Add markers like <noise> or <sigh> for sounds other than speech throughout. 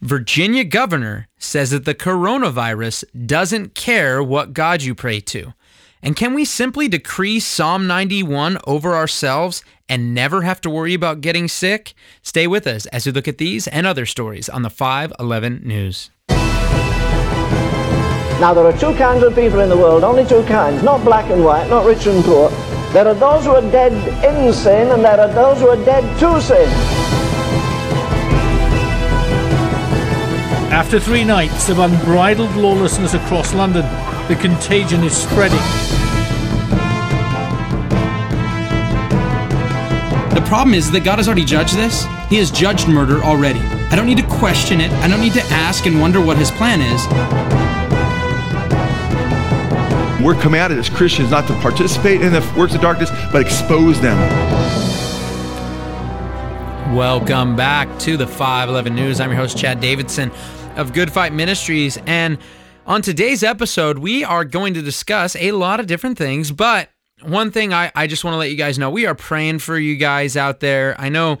Virginia governor says that the coronavirus doesn't care what God you pray to. And can we simply decree Psalm 91 over ourselves and never have to worry about getting sick? Stay with us as we look at these and other stories on the 511 News. Now, there are two kinds of people in the world, only two kinds, not black and white, not rich and poor. There are those who are dead in sin, and there are those who are dead to sin. After three nights of unbridled lawlessness across London, the contagion is spreading. The problem is that God has already judged this. He has judged murder already. I don't need to question it. I don't need to ask and wonder what his plan is. We're commanded as Christians not to participate in the works of darkness, but expose them. Welcome back to the 511 News. I'm your host, Chad Davidson of Good Fight Ministries. And on today's episode, we are going to discuss a lot of different things, but one thing I, I just want to let you guys know we are praying for you guys out there. I know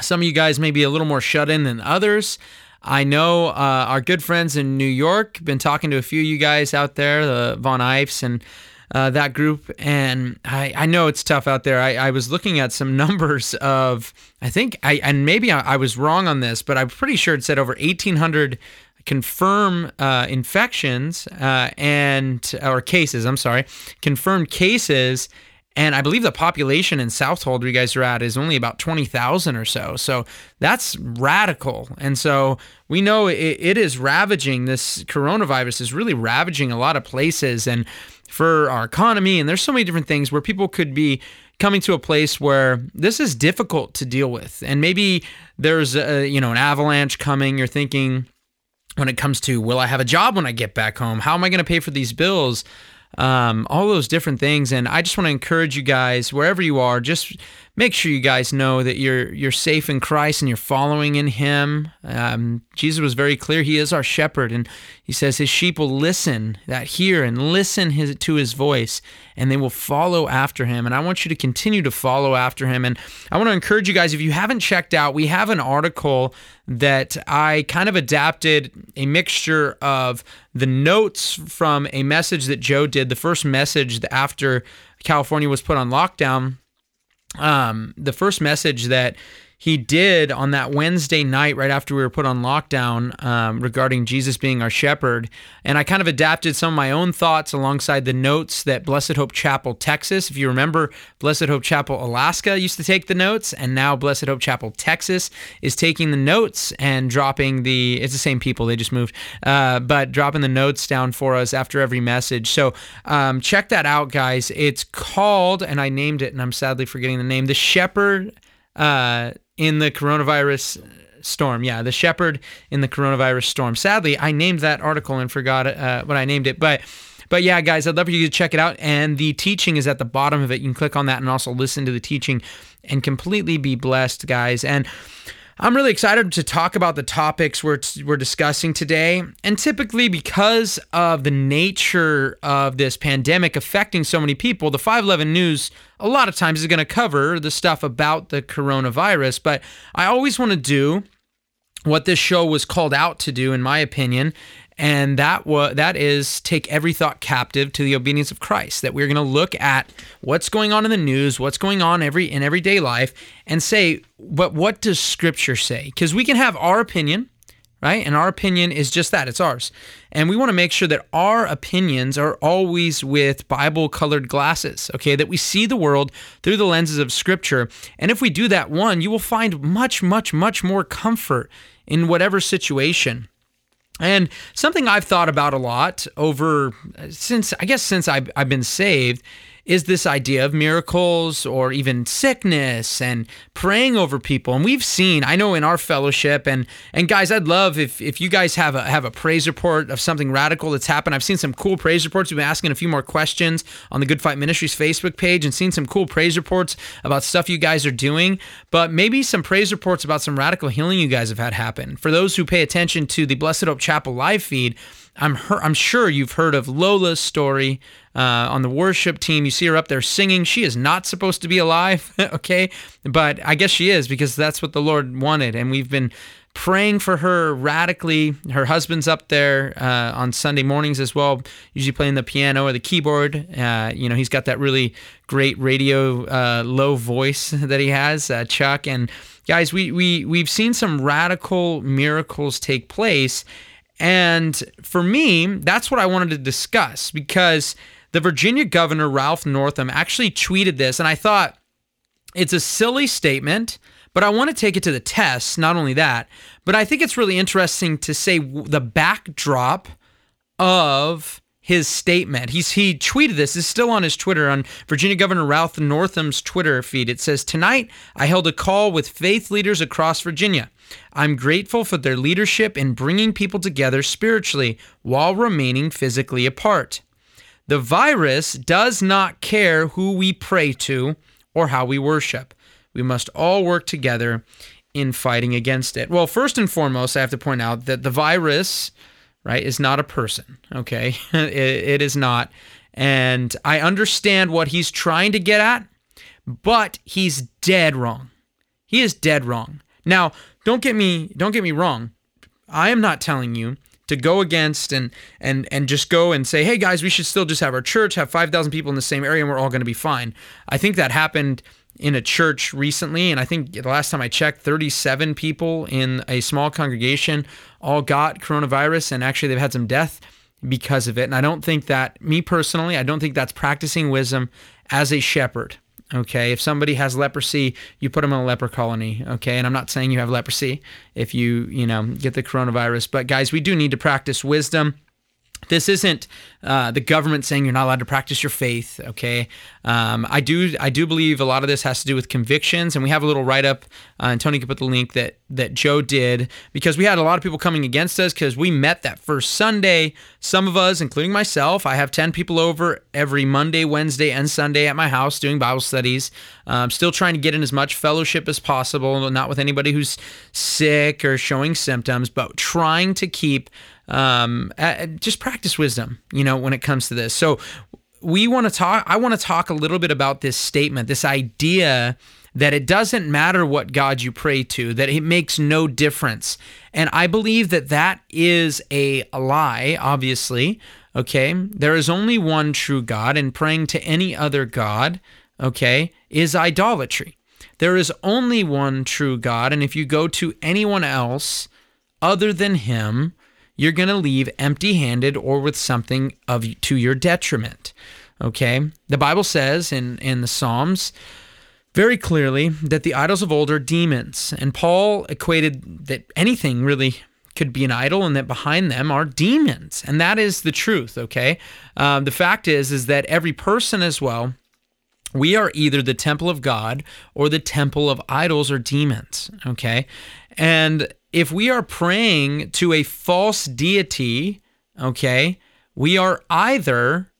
some of you guys may be a little more shut in than others. I know uh, our good friends in New York, been talking to a few of you guys out there, the Von Ives and uh, that group. And I, I know it's tough out there. I, I was looking at some <laughs> numbers of, I think, I and maybe I, I was wrong on this, but I'm pretty sure it said over 1,800 confirm uh, infections uh, and or cases. I'm sorry, confirmed cases. And I believe the population in Southold, where you guys are at, is only about 20,000 or so. So that's radical. And so we know it, it is ravaging, this coronavirus is really ravaging a lot of places and for our economy. And there's so many different things where people could be coming to a place where this is difficult to deal with. And maybe there's a, you know, an avalanche coming. You're thinking, when it comes to will I have a job when I get back home? How am I going to pay for these bills? Um, all those different things. And I just want to encourage you guys, wherever you are, just make sure you guys know that you're you're safe in Christ and you're following in Him. Um, Jesus was very clear; He is our shepherd, and He says His sheep will listen, that hear and listen his, to His voice, and they will follow after Him. And I want you to continue to follow after Him. And I want to encourage you guys, if you haven't checked out, we have an article that I kind of adapted a mixture of the notes from a message that Joe did, the first message after California was put on lockdown um, the first message that he did on that Wednesday night, right after we were put on lockdown, um, regarding Jesus being our shepherd. And I kind of adapted some of my own thoughts alongside the notes that Blessed Hope Chapel, Texas, if you remember, Blessed Hope Chapel, Alaska used to take the notes, and now Blessed Hope Chapel, Texas is taking the notes and dropping the, it's the same people, they just moved, uh, but dropping the notes down for us after every message. So um, check that out, guys. It's called, and I named it, and I'm sadly forgetting the name, The Shepherd. Uh, in the coronavirus storm. Yeah, the shepherd in the coronavirus storm. Sadly, I named that article and forgot uh, what I named it, but. But yeah, guys, I'd love for you to check it out. And the teaching is at the bottom of it. You can click on that and also listen to the teaching and completely be blessed, guys. And I'm really excited to talk about the topics we're, we're discussing today. And typically, because of the nature of this pandemic affecting so many people, the 511 News a lot of times is going to cover the stuff about the coronavirus. But I always want to do what this show was called out to do, in my opinion, and that was that is take every thought captive to the obedience of Christ. That we're going to look at what's going on in the news, what's going on every in everyday life, and say, but what does Scripture say? Because we can have our opinion, right? And our opinion is just that, it's ours. And we want to make sure that our opinions are always with Bible colored glasses, okay? That we see the world through the lenses of Scripture. And if we do that, one, you will find much, much, much more comfort in whatever situation. And something I've thought about a lot over since, I guess, since I've, I've been saved is this idea of miracles or even sickness and praying over people. And we've seen, I know in our fellowship, and and guys, I'd love if if you guys have a have a praise report of something radical that's happened. I've seen some cool praise reports. We've been asking a few more questions on the Good Fight Ministries Facebook page and seen some cool praise reports about stuff you guys are doing. But maybe some praise reports about some radical healing you guys have had happen. For those who pay attention to the Blessed Hope Chapel live feed, I'm her- I'm sure you've heard of Lola's story uh, on the worship team. You see her up there singing. She is not supposed to be alive, <laughs> okay? But I guess she is because that's what the Lord wanted. And we've been praying for her radically. Her husband's up there uh, on Sunday mornings as well, usually playing the piano or the keyboard. Uh, you know, he's got that really great radio uh, low voice <laughs> that he has, uh, Chuck. And guys, we we we've seen some radical miracles take place, and for me, that's what I wanted to discuss because the Virginia governor Ralph Northam actually tweeted this, and I thought it's a silly statement but I want to take it to the test. Not only that, but I think it's really interesting to say the backdrop of his statement. He's he tweeted this. Is still on his Twitter on Virginia Governor Ralph Northam's Twitter feed. It says, "Tonight I held a call with faith leaders across Virginia. I'm grateful for their leadership in bringing people together spiritually while remaining physically apart. The virus does not care who we pray to or how we worship. We must all work together in fighting against it. Well, first and foremost, I have to point out that the virus, right, is not a person, okay? <laughs> it, it is not. And I understand what he's trying to get at, but he's dead wrong. He is dead wrong. Now, don't get me don't get me wrong. I am not telling you to go against and and and just go and say, "Hey guys, we should still just have our church, have 5,000 people in the same area and we're all going to be fine." I think that happened in a church recently, and I think the last time I checked, 37 people in a small congregation all got coronavirus, and actually they've had some death because of it. And I don't think that, me personally, I don't think that's practicing wisdom as a shepherd. Okay, if somebody has leprosy, you put them in a leper colony. Okay, and I'm not saying you have leprosy if you, you know, get the coronavirus, but guys, we do need to practice wisdom this isn't uh, the government saying you're not allowed to practice your faith. Okay, um, I do I do believe a lot of this has to do with convictions, and we have a little write up, uh, and Tony can put the link that that Joe did because we had a lot of people coming against us because we met that first Sunday. Some of us, including myself, I have ten people over every Monday, Wednesday, and Sunday at my house doing Bible studies. Um, still trying to get in as much fellowship as possible, not with anybody who's sick or showing symptoms, but trying to keep um, just practice wisdom, you know, when it comes to this. So we want to talk, I want to talk a little bit about this statement, this idea that it doesn't matter what God you pray to, that it makes no difference. And I believe that that is a lie, obviously. Okay. There is only one true God, and praying to any other God, okay, is idolatry. There is only one true God. And if you go to anyone else other than Him, you're going to leave empty handed or with something of to your detriment. Okay? The Bible says in, in the Psalms very clearly that the idols of old are demons. And Paul equated that anything really could be an idol and that behind them are demons. And that is the truth, okay? Um, the fact is, is that every person as well, we are either the temple of God or the temple of idols or demons, okay? And if we are praying to a false deity, okay, we are either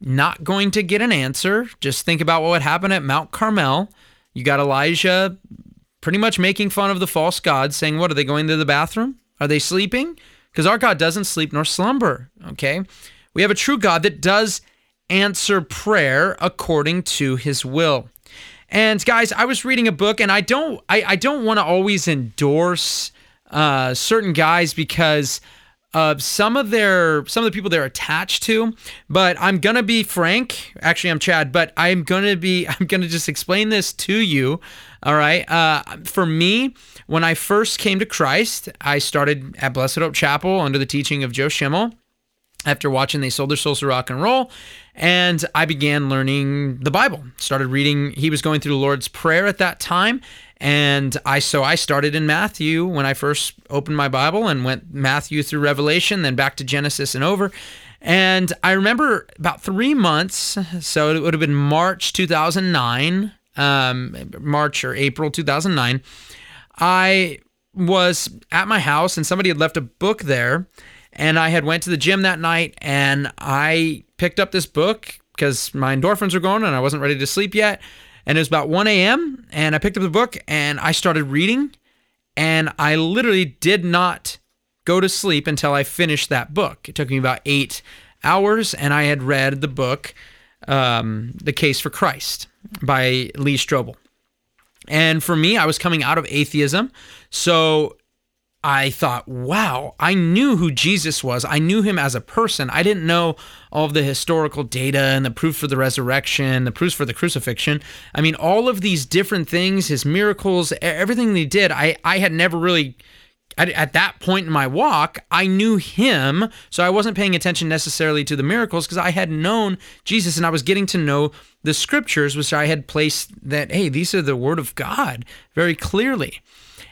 not going to get an answer. Just think about what happened at Mount Carmel. You got Elijah pretty much making fun of the false gods, saying, What are they going to the bathroom? Are they sleeping? Because our God doesn't sleep nor slumber, okay? We have a true God that does answer prayer according to his will. And guys, I was reading a book and I don't I, I don't want to always endorse uh, certain guys because of some of their some of the people they're attached to. But I'm gonna be frank. Actually, I'm Chad, but I'm gonna be <laughs> I'm gonna just explain this to you. All right. Uh, for me, when I first came to Christ, I started at Blessed Hope Chapel under the teaching of Joe Schimmel. After watching They Sold Their Souls to Rock and Roll, and I began learning the Bible. Started reading. He was going through the Lord's Prayer at that time, and I so I started in Matthew when I first opened my Bible and went Matthew through Revelation, then back to Genesis and over. And I remember about three months, so it would have been March 2009, um, March or April 2009. I was at my house and somebody had left a book there, and I had went to the gym that night and I picked up this book because my endorphins were going and I wasn't ready to sleep yet. And it was about 1 a.m. and I picked up the book and I started reading. And I literally did not go to sleep until I finished that book. It took me about eight hours, and I had read the book, um, The Case for Christ by Lee Strobel. And for me, I was coming out of atheism. So I thought, wow, I knew who Jesus was. I knew him as a person. I didn't know all of the historical data and the proof for the resurrection, the proofs for the crucifixion. I mean, all of these different things, his miracles, everything he did, I, I had never really. At, at that point in my walk, I knew him, so I wasn't paying attention necessarily to the miracles because I had known Jesus and I was getting to know the scriptures, which I had placed that, hey, these are the word of God very clearly.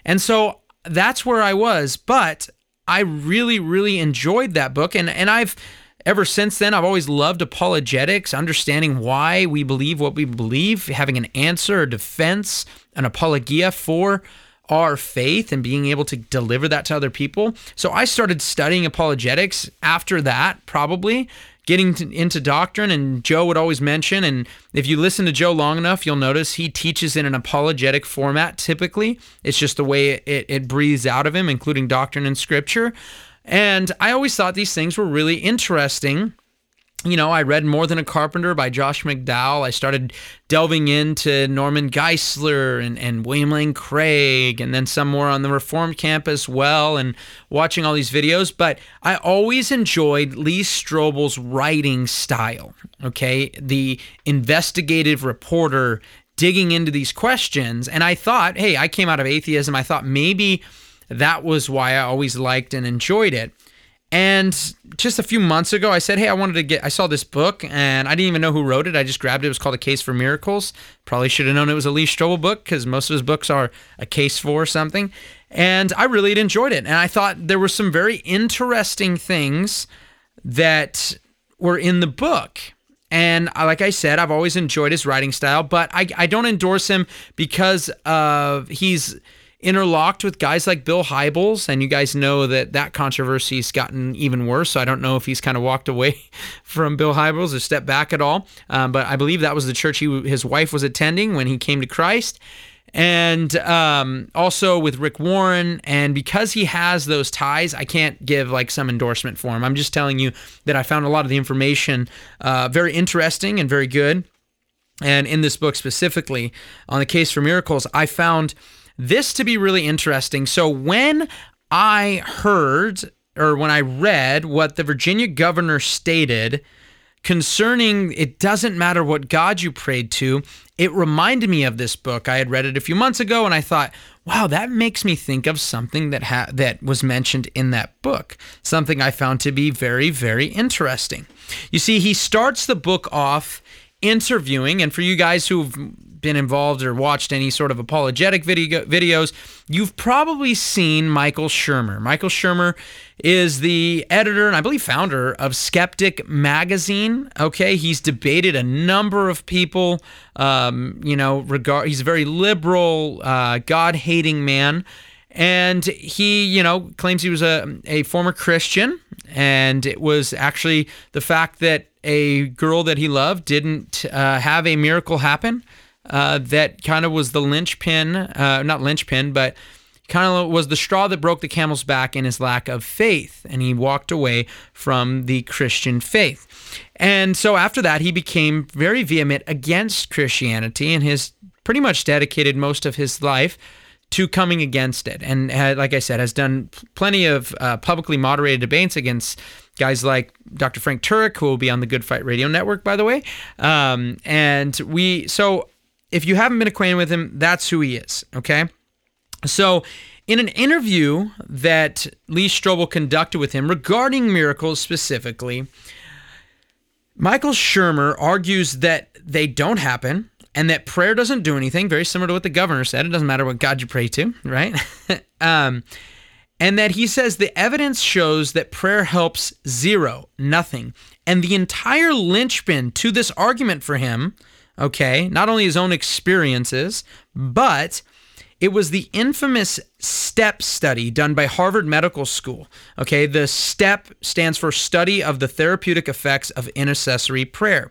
And so that's where I was. But I really, really enjoyed that book. And, and I've, ever since then, I've always loved apologetics, understanding why we believe what we believe, having an answer, a defense, an apologia for our faith and being able to deliver that to other people. So I started studying apologetics after that, probably getting to, into doctrine. And Joe would always mention, and if you listen to Joe long enough, you'll notice he teaches in an apologetic format typically. It's just the way it, it breathes out of him, including doctrine and scripture. And I always thought these things were really interesting you know, I read More Than a Carpenter by Josh McDowell. I started delving into Norman Geisler and, and William Lane Craig, and then some more on the Reformed camp as well, and watching all these videos. But I always enjoyed Lee Strobel's writing style, okay? The investigative reporter digging into these questions. And I thought, hey, I came out of atheism. I thought maybe that was why I always liked and enjoyed it. And just a few months ago, I said, Hey, I wanted to get, I saw this book and I didn't even know who wrote it. I just grabbed it. It was called A Case for Miracles. Probably should have known it was a Lee Strobel book because most of his books are a case for something. And I really enjoyed it. And I thought there were some very interesting things that were in the book. And like I said, I've always enjoyed his writing style, but I, I don't endorse him because of he's interlocked with guys like Bill Hybels, and you guys know that that controversy's gotten even worse. So I don't know if he's kind of walked away <laughs> from Bill Hybels or stepped back at all. Um, but I believe that was the church he, his wife was attending when he came to Christ. And um, also with Rick Warren, and because he has those ties, I can't give like some endorsement for him. I'm just telling you that I found a lot of the information uh, very interesting and very good. And in this book specifically, on the case for miracles, I found this to be really interesting. So when I heard or when I read what the Virginia governor stated concerning it doesn't matter what God you prayed to, it reminded me of this book. I had read it a few months ago and I thought, wow, that makes me think of something that ha- that was mentioned in that book, something I found to be very very interesting. You see, he starts the book off interviewing and for you guys who've been involved or watched any sort of apologetic video, videos, you've probably seen Michael Shermer. Michael Shermer is the editor and I believe founder of Skeptic Magazine. Okay, he's debated a number of people. Um, you know, regard he's a very liberal, uh, God-hating man and he you know claims he was a, a former christian and it was actually the fact that a girl that he loved didn't uh, have a miracle happen uh, that kind of was the linchpin, uh, not linchpin, but kind of was the straw that broke the camel's back in his lack of faith. And he walked away from the Christian faith. And so after that, he became very vehement against Christianity and has pretty much dedicated most of his life to coming against it. And like I said, has done plenty of uh, publicly moderated debates against guys like Dr. Frank Turek, who will be on the Good Fight Radio Network, by the way. Um, and we, so if you haven't been acquainted with him, that's who he is. Okay. So, in an interview that Lee Strobel conducted with him regarding miracles specifically, Michael Shermer argues that they don't happen and that prayer doesn't do anything, very similar to what the governor said. It doesn't matter what God you pray to, right? <laughs> um, and that he says the evidence shows that prayer helps zero, nothing. And the entire linchpin to this argument for him okay? Not only his own experiences, but it was the infamous STEP study done by Harvard Medical School. Okay, the STEP stands for Study of the Therapeutic Effects of Intercessory Prayer.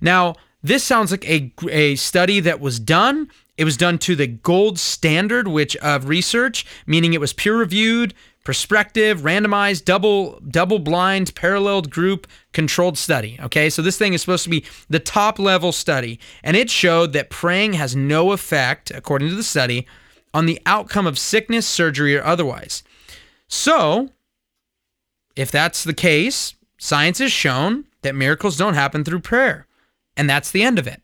Now, this sounds like a, a study that was done. It was done to the gold standard which of research, meaning it was peer reviewed, prospective, randomized, double double blind, paralleled group controlled study. Okay, so this thing is supposed to be the top level study, and it showed that praying has no effect, according to the study, on the outcome of sickness, surgery, or otherwise. So, if that's the case, science has shown that miracles don't happen through prayer. And that's the end of it.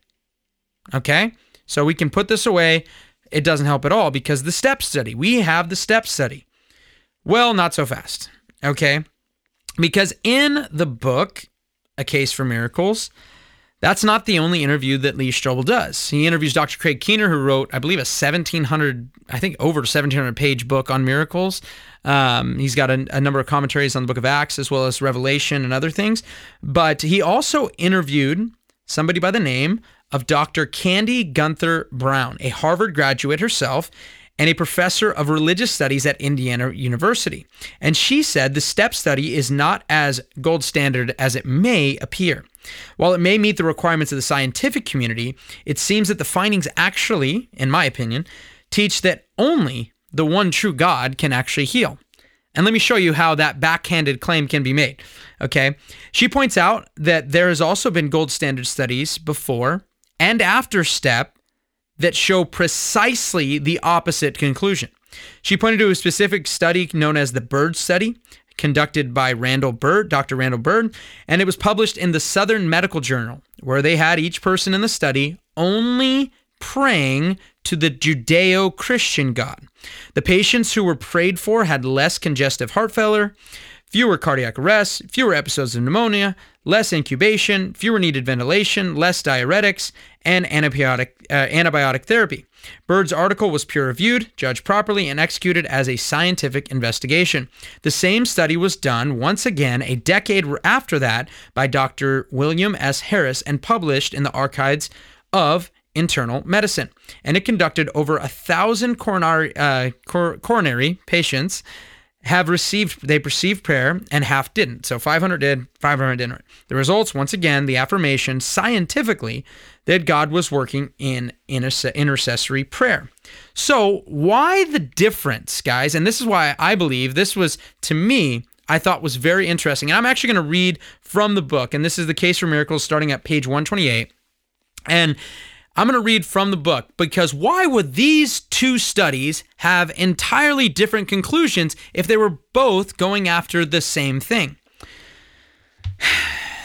Okay? So we can put this away. It doesn't help at all because the step study, we have the step study. Well, not so fast. Okay? Because in the book, A Case for Miracles, that's not the only interview that Lee Strobel does. He interviews Dr. Craig Keener, who wrote, I believe, a 1700, I think over 1700 page book on miracles. Um, he's got a, a, number of commentaries on the book of Acts as well as Revelation and other things. But he also interviewed somebody by the name of Dr. Candy Gunther Brown, a Harvard graduate herself and a professor of religious studies at Indiana University. And she said the STEP study is not as gold standard as it may appear. While it may meet the requirements of the scientific community, it seems that the findings actually, in my opinion, teach that only the one true God can actually heal. And let me show you how that backhanded claim can be made. Okay. She points out that there has also been gold standard studies before and after STEP that show precisely the opposite conclusion. She pointed to a specific study known as the Byrd Study, conducted by Randall Byrd, Dr. Randall Byrd, and it was published in the Southern Medical Journal, where they had each person in the study only praying to the Judeo Christian God. The patients who were prayed for had less congestive heart failure, fewer cardiac arrests, fewer episodes of pneumonia, less incubation, fewer needed ventilation, less diuretics, and antibiotic, uh, antibiotic therapy. Byrd's article was peer reviewed, judged properly, and executed as a scientific investigation. The same study was done once again a decade after that by Dr. William S. Harris and published in the Archives of Internal Medicine. And it conducted over a thousand coronary, uh, cor- coronary patients have received they perceived prayer and half didn't. So 500 did, 500 didn't. The results once again the affirmation scientifically that God was working in intercessory prayer. So, why the difference, guys? And this is why I believe this was to me I thought was very interesting. And I'm actually going to read from the book and this is the case for miracles starting at page 128. And I'm going to read from the book because why would these two studies have entirely different conclusions if they were both going after the same thing? <sighs>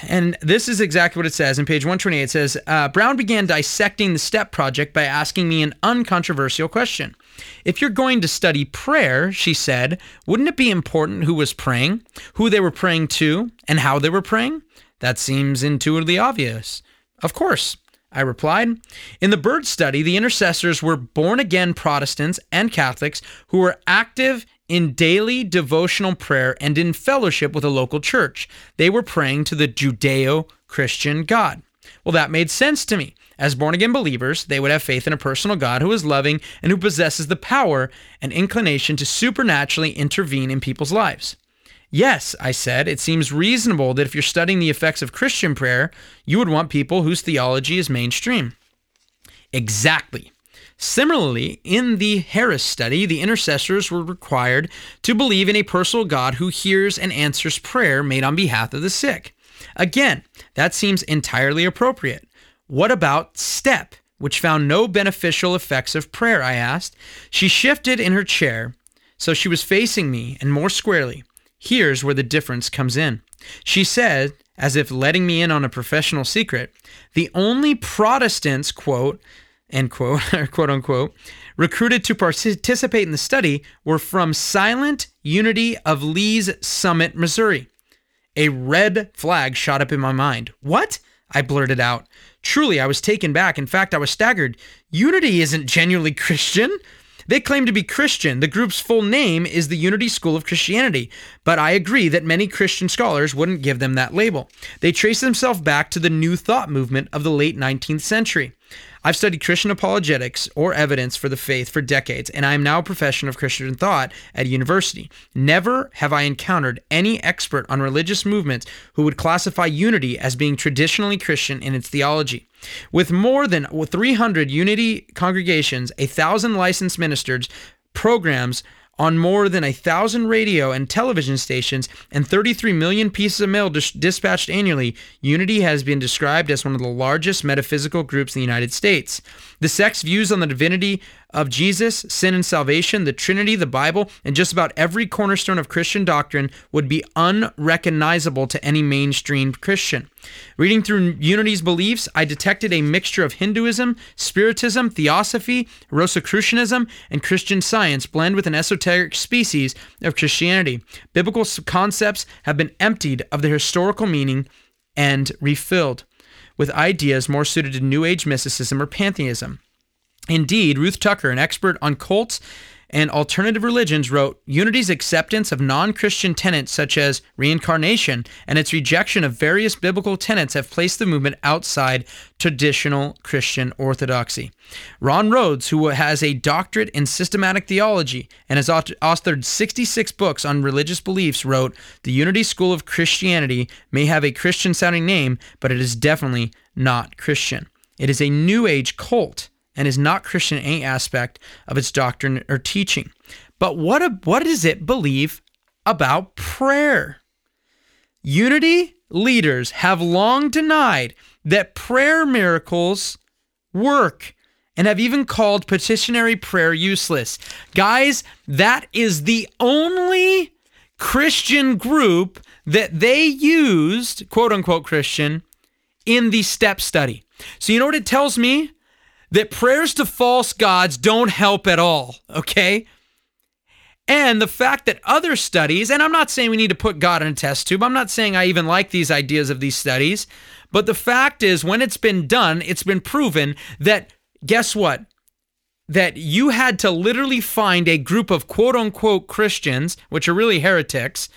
And this is exactly what it says in page 128. It says uh, Brown began dissecting the STEP project by asking me an uncontroversial question. If you're going to study prayer, she said, wouldn't it be important who was praying, who they were praying to, and how they were praying? That seems intuitively obvious. Of course. I replied. In the Byrd study, the intercessors were born again Protestants and Catholics who were active in daily devotional prayer and in fellowship with a local church. They were praying to the Judeo Christian God. Well, that made sense to me. As born again believers, they would have faith in a personal God who is loving and who possesses the power and inclination to supernaturally intervene in people's lives. Yes, I said, it seems reasonable that if you're studying the effects of Christian prayer, you would want people whose theology is mainstream. Exactly. Similarly, in the Harris study, the intercessors were required to believe in a personal God who hears and answers prayer made on behalf of the sick. Again, that seems entirely appropriate. What about STEP, which found no beneficial effects of prayer? I asked. She shifted in her chair so she was facing me and more squarely. Here's where the difference comes in. She said, as if letting me in on a professional secret, the only Protestants, quote, end quote, <laughs> or quote unquote, recruited to participate in the study were from Silent Unity of Lee's Summit, Missouri. A red flag shot up in my mind. What? I blurted out. Truly, I was taken back. In fact, I was staggered. Unity isn't genuinely Christian. They claim to be Christian. The group's full name is the Unity School of Christianity, but I agree that many Christian scholars wouldn't give them that label. They trace themselves back to the New Thought movement of the late 19th century. I've studied Christian apologetics or evidence for the faith for decades, and I am now a professor of Christian thought at a university. Never have I encountered any expert on religious movements who would classify unity as being traditionally Christian in its theology. With more than 300 unity congregations, a thousand licensed ministers, programs, on more than a thousand radio and television stations and 33 million pieces of mail dis- dispatched annually, Unity has been described as one of the largest metaphysical groups in the United States. The sect's views on the divinity of Jesus, sin and salvation, the Trinity, the Bible, and just about every cornerstone of Christian doctrine would be unrecognizable to any mainstream Christian. Reading through Unity's beliefs, I detected a mixture of Hinduism, Spiritism, Theosophy, Rosicrucianism, and Christian science blend with an esoteric species of Christianity. Biblical concepts have been emptied of their historical meaning and refilled with ideas more suited to New Age mysticism or pantheism. Indeed, Ruth Tucker, an expert on cults and alternative religions, wrote Unity's acceptance of non Christian tenets such as reincarnation and its rejection of various biblical tenets have placed the movement outside traditional Christian orthodoxy. Ron Rhodes, who has a doctorate in systematic theology and has authored 66 books on religious beliefs, wrote The Unity School of Christianity may have a Christian sounding name, but it is definitely not Christian. It is a New Age cult and is not Christian in any aspect of its doctrine or teaching. But what, a, what does it believe about prayer? Unity leaders have long denied that prayer miracles work and have even called petitionary prayer useless. Guys, that is the only Christian group that they used, quote unquote Christian, in the step study. So, you know what it tells me? That prayers to false gods don't help at all, okay? And the fact that other studies, and I'm not saying we need to put God in a test tube, I'm not saying I even like these ideas of these studies, but the fact is, when it's been done, it's been proven that guess what? That you had to literally find a group of quote unquote Christians, which are really heretics,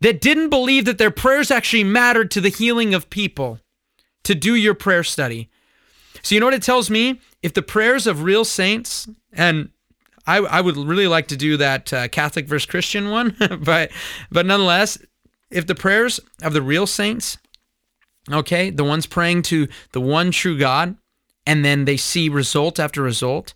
that didn't believe that their prayers actually mattered to the healing of people to do your prayer study. So you know what it tells me? If the prayers of real saints, and I, I would really like to do that uh, Catholic versus Christian one, <laughs> but but nonetheless, if the prayers of the real saints, okay, the ones praying to the one true God, and then they see result after result,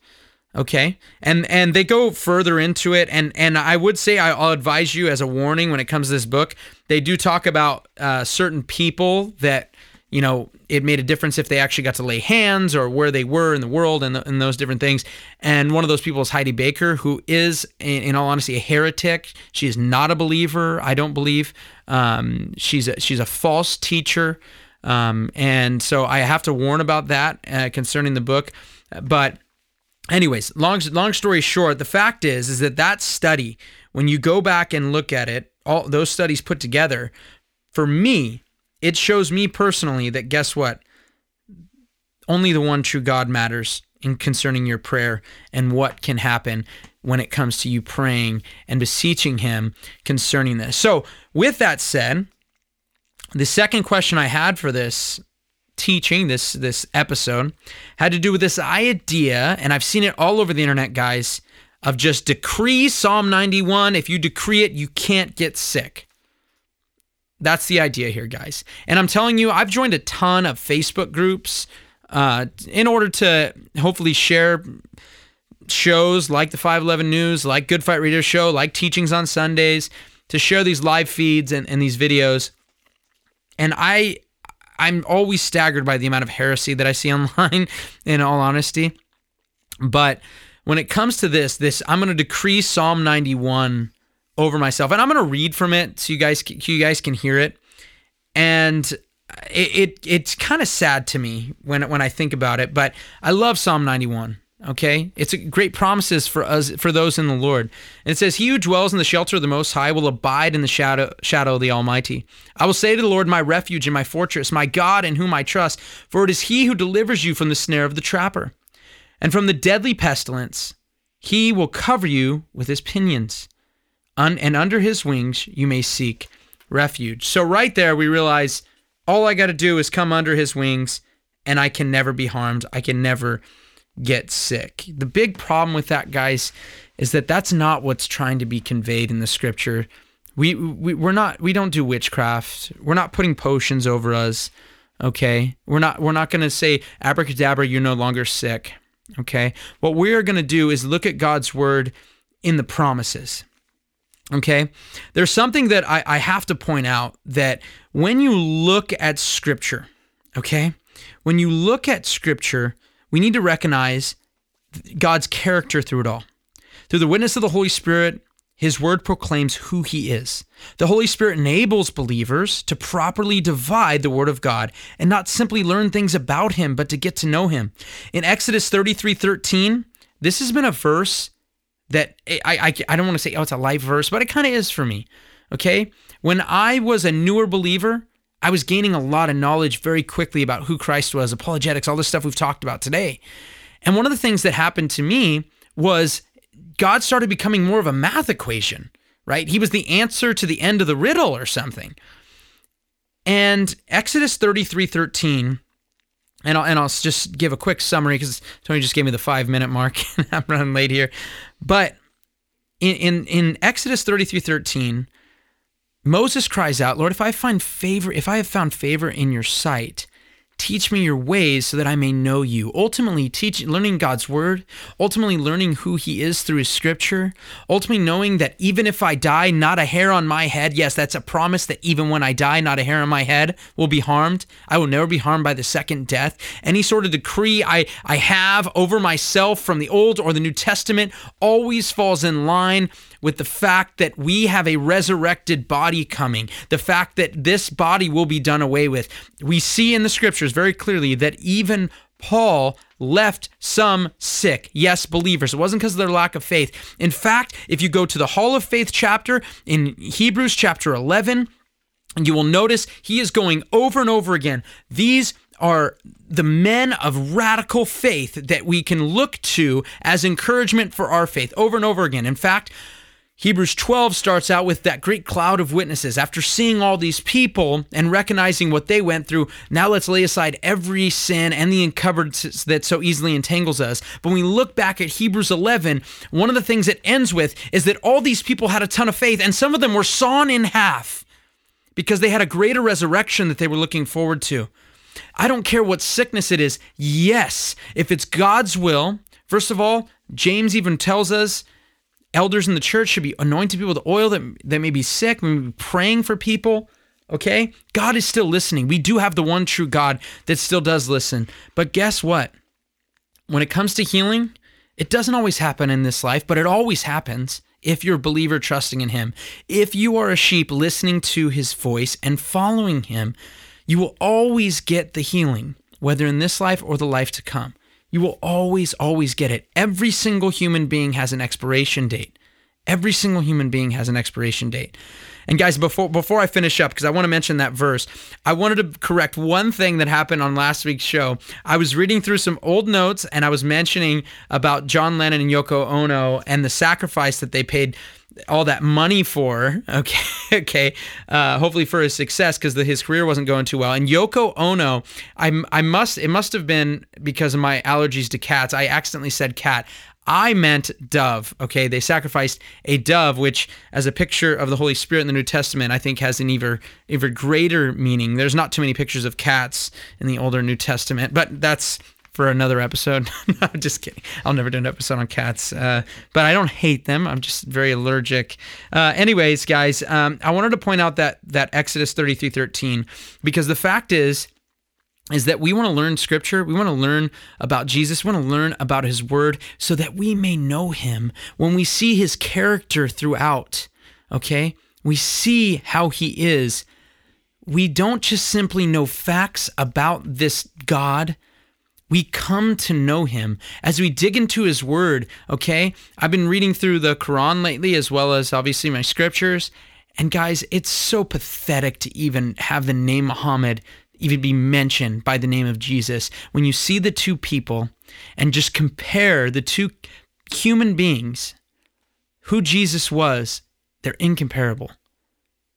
okay, and and they go further into it, and and I would say I'll advise you as a warning when it comes to this book. They do talk about uh, certain people that you know, it made a difference if they actually got to lay hands or where they were in the world and, the, and those different things. And one of those people is Heidi Baker, who is, in, in all honesty, a heretic. She is not a believer. I don't believe. Um, she's a, she's a false teacher. Um, and so I have to warn about that uh, concerning the book. But anyways, long long story short, the fact is is that that study, when you go back and look at it, all those studies put together, for me, it shows me personally that guess what? Only the one true God matters in concerning your prayer and what can happen when it comes to you praying and beseeching Him concerning this. So, with that said, the second question I had for this teaching, this this episode, had to do with this idea, and I've seen it all over the internet, guys, of just decree Psalm 91. If you decree it, you can't get sick. That's the idea here, guys. And I'm telling you, I've joined a ton of Facebook groups uh, in order to hopefully share shows like the 511 News, like Good Fight Radio Show, like Teachings on Sundays, to share these live feeds and, and these videos. And I, I'm always staggered by the amount of heresy that I see <laughs> online, in all honesty. But when it comes to this, this I'm going to decree Psalm 91 over myself, and I'm going to read from it so you guys so you guys can hear it. And it, it it's kind of sad to me when when I think about it, but I love Psalm 91. Okay, it's a great promises for us for those in the Lord. And it says, "He who dwells in the shelter of the Most High will abide in the shadow shadow of the Almighty. I will say to the Lord, my refuge and my fortress, my God in whom I trust, for it is He who delivers you from the snare of the trapper, and from the deadly pestilence. He will cover you with His pinions." Un- and under his wings you may seek refuge. So, right there, we realize all I got to do is come under his wings and I can never be harmed. I can never get sick. The big problem with that, guys, is that that's not what's trying to be conveyed in the scripture. We, we we're not we don't do witchcraft. We're not putting potions over us. Okay? We're not we're not going to say abracadabra you're no longer sick. Okay? What we are going to do is look at God's word in the promises. Okay. There's something that I, I have to point out that when you look at scripture, okay, when you look at scripture, we need to recognize God's character through it all. Through the witness of the Holy Spirit, his word proclaims who he is. The Holy Spirit enables believers to properly divide the word of God and not simply learn things about him, but to get to know him. In Exodus 33 13, this has been a verse that I, I, I don't want to say, oh, it's a life verse, but it kind of is for me. Okay. When I was a newer believer, I was gaining a lot of knowledge very quickly about who Christ was, apologetics, all this stuff we've talked about today. And one of the things that happened to me was God started becoming more of a math equation, right? He was the answer to the end of the riddle or something. And Exodus 33 13, and I'll, and I'll just give a quick summary because Tony just gave me the five minute mark <laughs> and I'm running late here. But in, in, in Exodus 33 13, Moses cries out, Lord, if I find favor, if I have found favor in your sight, Teach me your ways so that I may know you. Ultimately, teaching, learning God's word, ultimately learning who He is through His scripture, ultimately knowing that even if I die, not a hair on my head, yes, that's a promise that even when I die, not a hair on my head will be harmed. I will never be harmed by the second death. Any sort of decree I, I have over myself from the Old or the New Testament always falls in line with the fact that we have a resurrected body coming, the fact that this body will be done away with. We see in the scriptures very clearly that even Paul left some sick. Yes, believers. It wasn't because of their lack of faith. In fact, if you go to the Hall of Faith chapter in Hebrews chapter 11, you will notice he is going over and over again. These are the men of radical faith that we can look to as encouragement for our faith over and over again. In fact, Hebrews 12 starts out with that great cloud of witnesses. After seeing all these people and recognizing what they went through, now let's lay aside every sin and the encumbrance that so easily entangles us. But when we look back at Hebrews 11, one of the things it ends with is that all these people had a ton of faith, and some of them were sawn in half because they had a greater resurrection that they were looking forward to. I don't care what sickness it is. Yes, if it's God's will, first of all, James even tells us elders in the church should be anointing people with oil that, that may be sick, may be praying for people. Okay? God is still listening. We do have the one true God that still does listen. But guess what? When it comes to healing, it doesn't always happen in this life, but it always happens if you're a believer trusting in Him. If you are a sheep listening to His voice and following Him, you will always get the healing, whether in this life or the life to come. You will always, always get it. Every single human being has an expiration date. Every single human being has an expiration date. And guys, before before I finish up, because I want to mention that verse, I wanted to correct one thing that happened on last week's show. I was reading through some old notes and I was mentioning about John Lennon and Yoko Ono and the sacrifice that they paid all that money for. <laughs> Okay, okay. Uh, hopefully for his success because his career wasn't going too well. And Yoko Ono, I I must it must have been because of my allergies to cats. I accidentally said cat. I meant dove. Okay, they sacrificed a dove, which, as a picture of the Holy Spirit in the New Testament, I think has an even even greater meaning. There's not too many pictures of cats in the older New Testament, but that's for another episode. <laughs> no, I'm just kidding. I'll never do an episode on cats, uh, but I don't hate them. I'm just very allergic. Uh, anyways, guys, um, I wanted to point out that that Exodus 33:13 because the fact is is that we want to learn scripture. We want to learn about Jesus. We want to learn about his word so that we may know him when we see his character throughout. Okay? We see how he is. We don't just simply know facts about this God we come to know him as we dig into his word, okay? I've been reading through the Quran lately, as well as obviously my scriptures. And guys, it's so pathetic to even have the name Muhammad even be mentioned by the name of Jesus. When you see the two people and just compare the two human beings, who Jesus was, they're incomparable.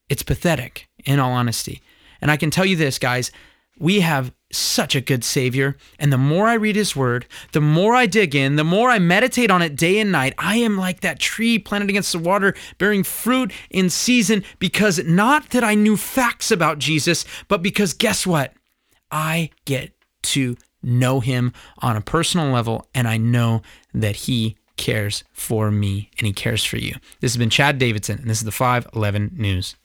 It's pathetic, in all honesty. And I can tell you this, guys, we have such a good Savior. And the more I read His Word, the more I dig in, the more I meditate on it day and night. I am like that tree planted against the water, bearing fruit in season, because not that I knew facts about Jesus, but because guess what? I get to know Him on a personal level, and I know that He cares for me and He cares for you. This has been Chad Davidson, and this is the 511 News.